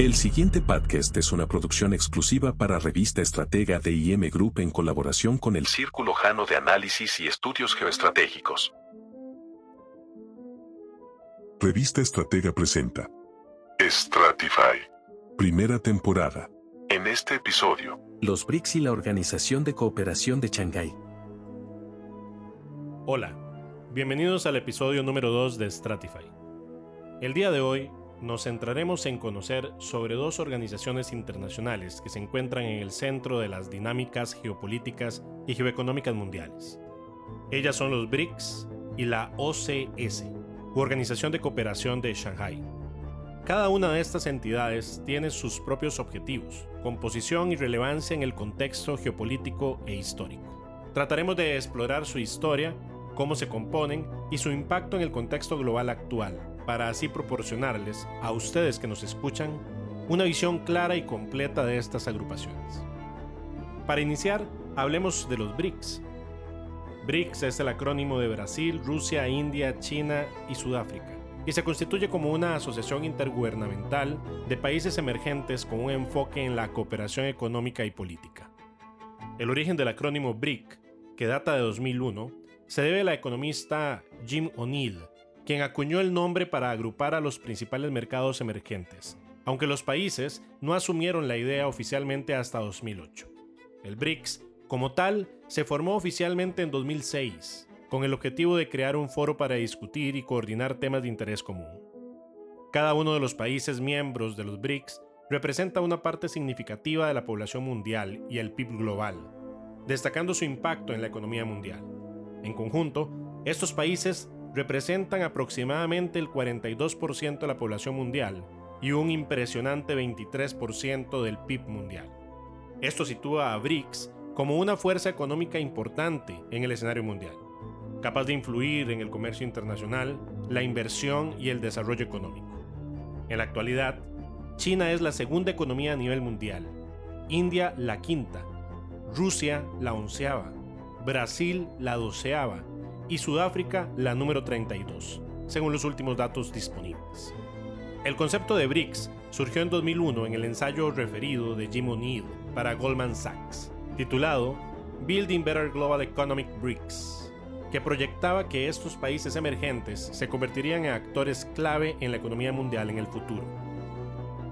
El siguiente podcast es una producción exclusiva para Revista Estratega de IM Group en colaboración con el Círculo Jano de Análisis y Estudios Geoestratégicos. Revista Estratega presenta Stratify. Primera temporada. En este episodio, los BRICS y la Organización de Cooperación de Shanghái. Hola, bienvenidos al episodio número 2 de Stratify. El día de hoy nos centraremos en conocer sobre dos organizaciones internacionales que se encuentran en el centro de las dinámicas geopolíticas y geoeconómicas mundiales. Ellas son los BRICS y la OCS, Organización de Cooperación de Shanghái. Cada una de estas entidades tiene sus propios objetivos, composición y relevancia en el contexto geopolítico e histórico. Trataremos de explorar su historia, cómo se componen y su impacto en el contexto global actual, para así proporcionarles a ustedes que nos escuchan una visión clara y completa de estas agrupaciones. Para iniciar, hablemos de los BRICS. BRICS es el acrónimo de Brasil, Rusia, India, China y Sudáfrica, y se constituye como una asociación intergubernamental de países emergentes con un enfoque en la cooperación económica y política. El origen del acrónimo BRIC, que data de 2001, se debe a la economista Jim O'Neill, quien acuñó el nombre para agrupar a los principales mercados emergentes, aunque los países no asumieron la idea oficialmente hasta 2008. El BRICS, como tal, se formó oficialmente en 2006, con el objetivo de crear un foro para discutir y coordinar temas de interés común. Cada uno de los países miembros de los BRICS representa una parte significativa de la población mundial y el PIB global, destacando su impacto en la economía mundial. En conjunto, estos países representan aproximadamente el 42% de la población mundial y un impresionante 23% del PIB mundial. Esto sitúa a BRICS como una fuerza económica importante en el escenario mundial, capaz de influir en el comercio internacional, la inversión y el desarrollo económico. En la actualidad, China es la segunda economía a nivel mundial, India la quinta, Rusia la onceava, Brasil la doceava y Sudáfrica la número 32, según los últimos datos disponibles. El concepto de BRICS surgió en 2001 en el ensayo referido de Jim O'Neill para Goldman Sachs, titulado Building Better Global Economic BRICS, que proyectaba que estos países emergentes se convertirían en actores clave en la economía mundial en el futuro.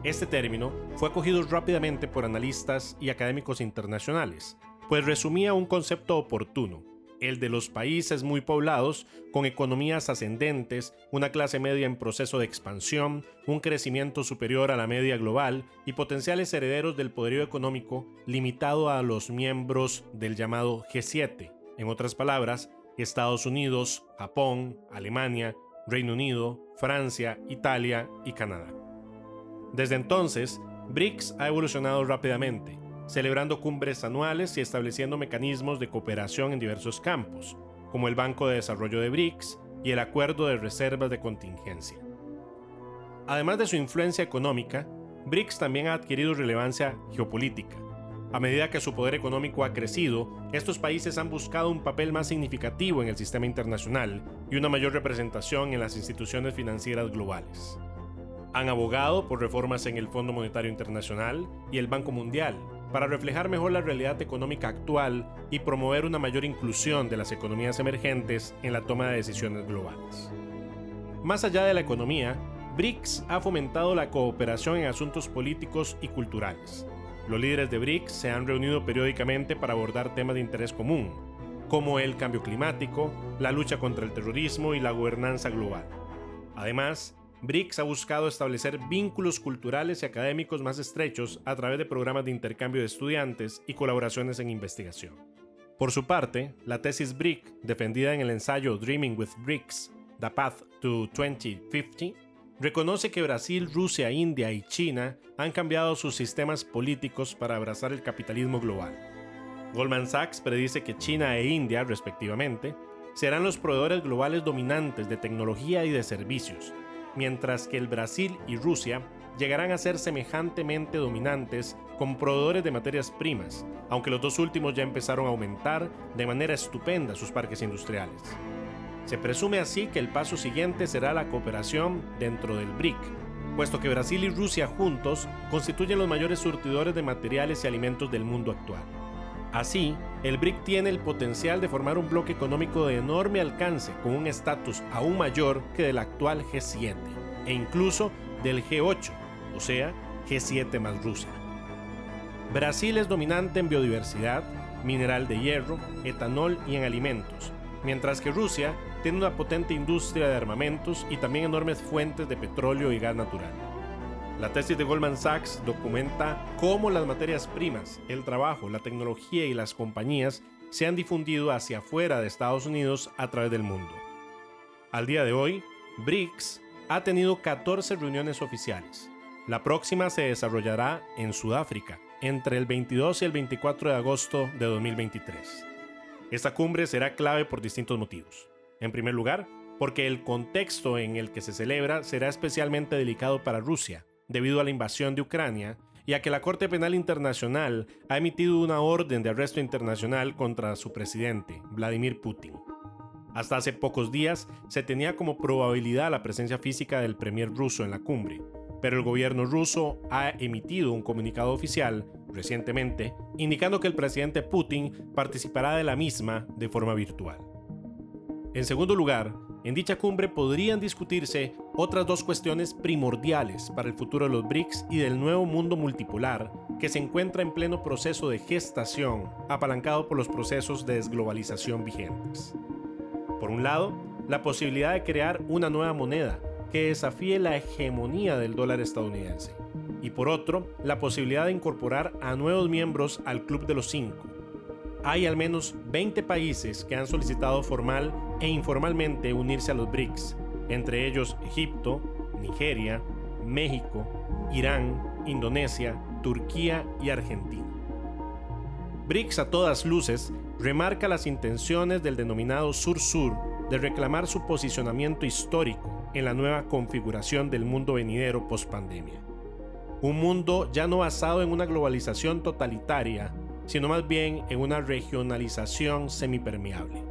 Este término fue acogido rápidamente por analistas y académicos internacionales, pues resumía un concepto oportuno, el de los países muy poblados, con economías ascendentes, una clase media en proceso de expansión, un crecimiento superior a la media global y potenciales herederos del poderío económico limitado a los miembros del llamado G7, en otras palabras, Estados Unidos, Japón, Alemania, Reino Unido, Francia, Italia y Canadá. Desde entonces, BRICS ha evolucionado rápidamente, celebrando cumbres anuales y estableciendo mecanismos de cooperación en diversos campos, como el Banco de Desarrollo de BRICS y el Acuerdo de Reservas de Contingencia. Además de su influencia económica, BRICS también ha adquirido relevancia geopolítica. A medida que su poder económico ha crecido, estos países han buscado un papel más significativo en el sistema internacional y una mayor representación en las instituciones financieras globales. Han abogado por reformas en el Fondo Monetario Internacional y el Banco Mundial, para reflejar mejor la realidad económica actual y promover una mayor inclusión de las economías emergentes en la toma de decisiones globales. Más allá de la economía, BRICS ha fomentado la cooperación en asuntos políticos y culturales. Los líderes de BRICS se han reunido periódicamente para abordar temas de interés común, como el cambio climático, la lucha contra el terrorismo y la gobernanza global. Además, BRICS ha buscado establecer vínculos culturales y académicos más estrechos a través de programas de intercambio de estudiantes y colaboraciones en investigación. Por su parte, la tesis BRIC, defendida en el ensayo Dreaming with BRICS, The Path to 2050, reconoce que Brasil, Rusia, India y China han cambiado sus sistemas políticos para abrazar el capitalismo global. Goldman Sachs predice que China e India, respectivamente, serán los proveedores globales dominantes de tecnología y de servicios, mientras que el Brasil y Rusia llegarán a ser semejantemente dominantes como proveedores de materias primas, aunque los dos últimos ya empezaron a aumentar de manera estupenda sus parques industriales. Se presume así que el paso siguiente será la cooperación dentro del BRIC, puesto que Brasil y Rusia juntos constituyen los mayores surtidores de materiales y alimentos del mundo actual. Así, el BRIC tiene el potencial de formar un bloque económico de enorme alcance con un estatus aún mayor que del actual G7 e incluso del G8, o sea, G7 más Rusia. Brasil es dominante en biodiversidad, mineral de hierro, etanol y en alimentos, mientras que Rusia tiene una potente industria de armamentos y también enormes fuentes de petróleo y gas natural. La tesis de Goldman Sachs documenta cómo las materias primas, el trabajo, la tecnología y las compañías se han difundido hacia afuera de Estados Unidos a través del mundo. Al día de hoy, BRICS ha tenido 14 reuniones oficiales. La próxima se desarrollará en Sudáfrica entre el 22 y el 24 de agosto de 2023. Esta cumbre será clave por distintos motivos. En primer lugar, porque el contexto en el que se celebra será especialmente delicado para Rusia, debido a la invasión de Ucrania y a que la Corte Penal Internacional ha emitido una orden de arresto internacional contra su presidente, Vladimir Putin. Hasta hace pocos días se tenía como probabilidad la presencia física del premier ruso en la cumbre, pero el gobierno ruso ha emitido un comunicado oficial recientemente indicando que el presidente Putin participará de la misma de forma virtual. En segundo lugar, en dicha cumbre podrían discutirse otras dos cuestiones primordiales para el futuro de los BRICS y del nuevo mundo multipolar que se encuentra en pleno proceso de gestación, apalancado por los procesos de desglobalización vigentes. Por un lado, la posibilidad de crear una nueva moneda que desafíe la hegemonía del dólar estadounidense. Y por otro, la posibilidad de incorporar a nuevos miembros al Club de los Cinco, hay al menos 20 países que han solicitado formal e informalmente unirse a los BRICS, entre ellos Egipto, Nigeria, México, Irán, Indonesia, Turquía y Argentina. BRICS a todas luces remarca las intenciones del denominado Sur-Sur de reclamar su posicionamiento histórico en la nueva configuración del mundo venidero post-pandemia. Un mundo ya no basado en una globalización totalitaria sino más bien en una regionalización semipermeable.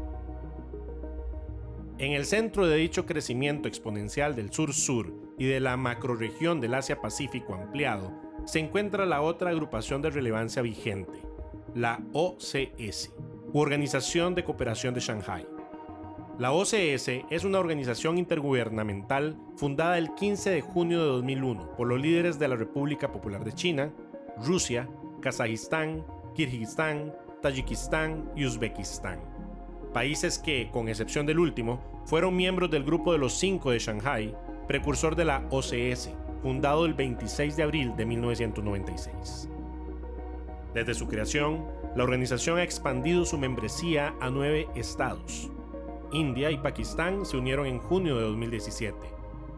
En el centro de dicho crecimiento exponencial del sur-sur y de la macroregión del Asia-Pacífico ampliado, se encuentra la otra agrupación de relevancia vigente, la OCS, Organización de Cooperación de Shanghai. La OCS es una organización intergubernamental fundada el 15 de junio de 2001 por los líderes de la República Popular de China, Rusia, Kazajistán, Kirguistán, Tayikistán y Uzbekistán. Países que, con excepción del último, fueron miembros del Grupo de los Cinco de Shanghai, precursor de la OCS, fundado el 26 de abril de 1996. Desde su creación, la organización ha expandido su membresía a nueve estados. India y Pakistán se unieron en junio de 2017,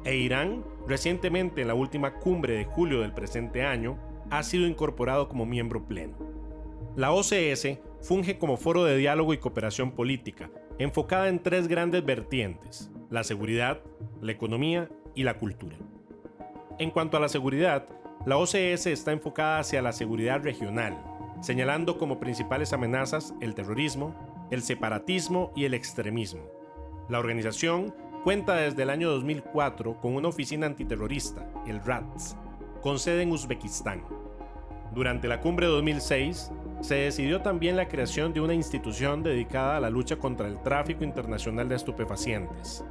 e Irán, recientemente en la última cumbre de julio del presente año, ha sido incorporado como miembro pleno. La OCS funge como foro de diálogo y cooperación política, enfocada en tres grandes vertientes, la seguridad, la economía y la cultura. En cuanto a la seguridad, la OCS está enfocada hacia la seguridad regional, señalando como principales amenazas el terrorismo, el separatismo y el extremismo. La organización cuenta desde el año 2004 con una oficina antiterrorista, el RATS, con sede en Uzbekistán. Durante la cumbre de 2006, se decidió también la creación de una institución dedicada a la lucha contra el tráfico internacional de estupefacientes.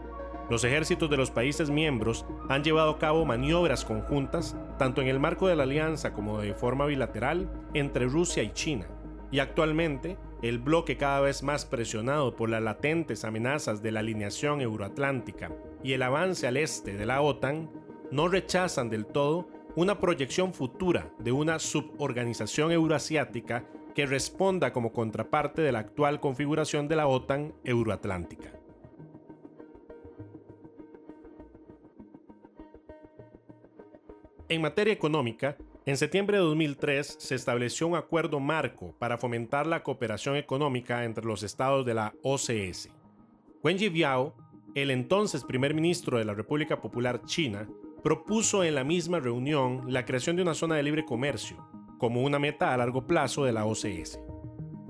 Los ejércitos de los países miembros han llevado a cabo maniobras conjuntas, tanto en el marco de la alianza como de forma bilateral, entre Rusia y China. Y actualmente, el bloque cada vez más presionado por las latentes amenazas de la alineación euroatlántica y el avance al este de la OTAN, no rechazan del todo una proyección futura de una suborganización euroasiática que responda como contraparte de la actual configuración de la OTAN euroatlántica. En materia económica, en septiembre de 2003 se estableció un acuerdo marco para fomentar la cooperación económica entre los estados de la OCS. Wen Jibiao, el entonces primer ministro de la República Popular China, propuso en la misma reunión la creación de una zona de libre comercio, como una meta a largo plazo de la OCS.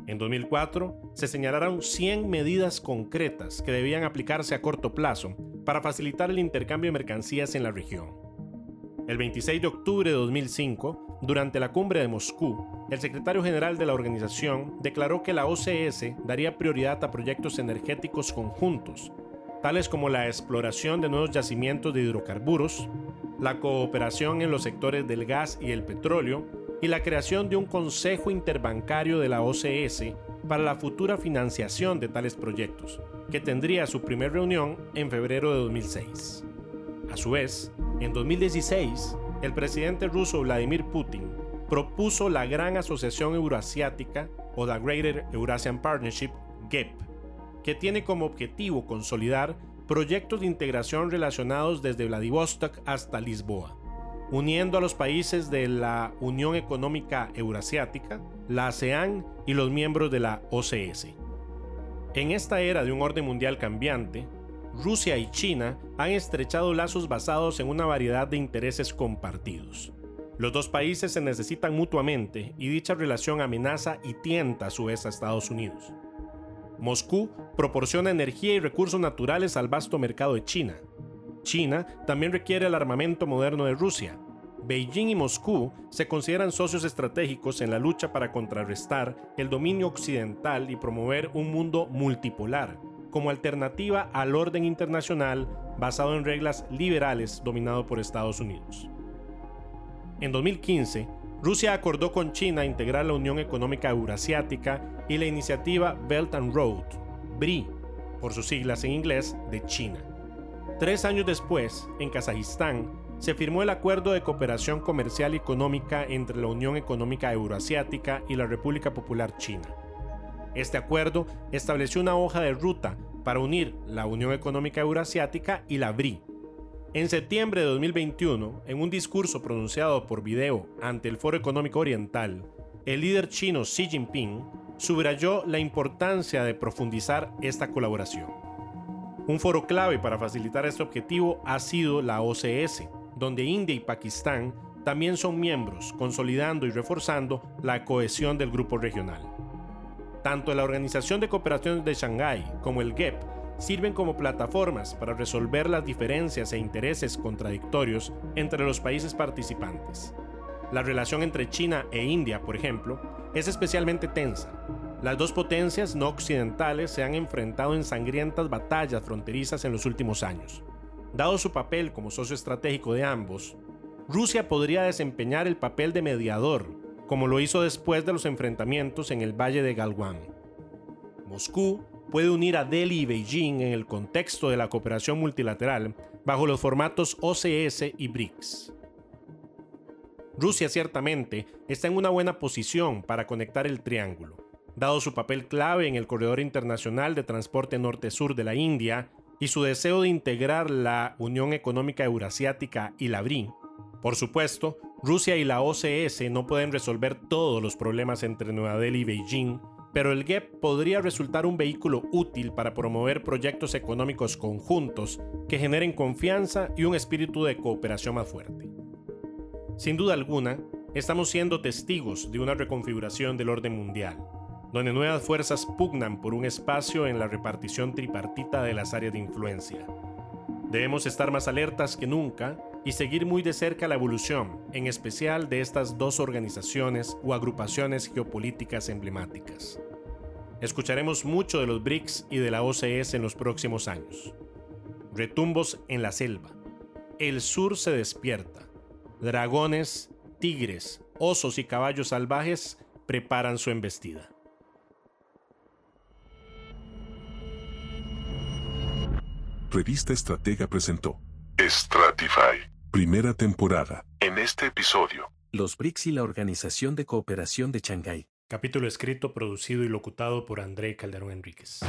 En 2004 se señalaron 100 medidas concretas que debían aplicarse a corto plazo para facilitar el intercambio de mercancías en la región. El 26 de octubre de 2005, durante la cumbre de Moscú, el secretario general de la organización declaró que la OCS daría prioridad a proyectos energéticos conjuntos, tales como la exploración de nuevos yacimientos de hidrocarburos, la cooperación en los sectores del gas y el petróleo, y la creación de un Consejo Interbancario de la OCS para la futura financiación de tales proyectos, que tendría su primera reunión en febrero de 2006. A su vez, en 2016, el presidente ruso Vladimir Putin propuso la Gran Asociación Euroasiática o la Greater Eurasian Partnership, GEP, que tiene como objetivo consolidar proyectos de integración relacionados desde Vladivostok hasta Lisboa, uniendo a los países de la Unión Económica Eurasiática, la ASEAN y los miembros de la OCS. En esta era de un orden mundial cambiante, Rusia y China han estrechado lazos basados en una variedad de intereses compartidos. Los dos países se necesitan mutuamente y dicha relación amenaza y tienta a su vez a Estados Unidos. Moscú proporciona energía y recursos naturales al vasto mercado de China. China también requiere el armamento moderno de Rusia. Beijing y Moscú se consideran socios estratégicos en la lucha para contrarrestar el dominio occidental y promover un mundo multipolar, como alternativa al orden internacional basado en reglas liberales dominado por Estados Unidos. En 2015, Rusia acordó con China integrar la Unión Económica Eurasiática y la iniciativa Belt and Road, BRI, por sus siglas en inglés, de China. Tres años después, en Kazajistán, se firmó el Acuerdo de Cooperación Comercial y Económica entre la Unión Económica Euroasiática y la República Popular China. Este acuerdo estableció una hoja de ruta para unir la Unión Económica Eurasiática y la BRI. En septiembre de 2021, en un discurso pronunciado por video ante el Foro Económico Oriental, el líder chino Xi Jinping subrayó la importancia de profundizar esta colaboración. Un foro clave para facilitar este objetivo ha sido la OCS, donde India y Pakistán también son miembros, consolidando y reforzando la cohesión del grupo regional. Tanto la Organización de Cooperación de Shanghái como el GEP sirven como plataformas para resolver las diferencias e intereses contradictorios entre los países participantes. La relación entre China e India, por ejemplo, es especialmente tensa. Las dos potencias no occidentales se han enfrentado en sangrientas batallas fronterizas en los últimos años. Dado su papel como socio estratégico de ambos, Rusia podría desempeñar el papel de mediador como lo hizo después de los enfrentamientos en el Valle de Galwan. Moscú puede unir a Delhi y Beijing en el contexto de la cooperación multilateral bajo los formatos OCS y BRICS. Rusia ciertamente está en una buena posición para conectar el triángulo, dado su papel clave en el corredor internacional de transporte norte-sur de la India y su deseo de integrar la Unión Económica Eurasiática y la BRI. Por supuesto, Rusia y la OCS no pueden resolver todos los problemas entre Nueva Delhi y Beijing, pero el GEP podría resultar un vehículo útil para promover proyectos económicos conjuntos que generen confianza y un espíritu de cooperación más fuerte. Sin duda alguna, estamos siendo testigos de una reconfiguración del orden mundial, donde nuevas fuerzas pugnan por un espacio en la repartición tripartita de las áreas de influencia. Debemos estar más alertas que nunca y seguir muy de cerca la evolución, en especial de estas dos organizaciones o agrupaciones geopolíticas emblemáticas. Escucharemos mucho de los BRICS y de la OCS en los próximos años. Retumbos en la selva. El sur se despierta. Dragones, tigres, osos y caballos salvajes preparan su embestida. Revista Estratega presentó Stratify. Primera temporada. En este episodio. Los BRICS y la Organización de Cooperación de Shanghái. Capítulo escrito, producido y locutado por André Calderón Enríquez.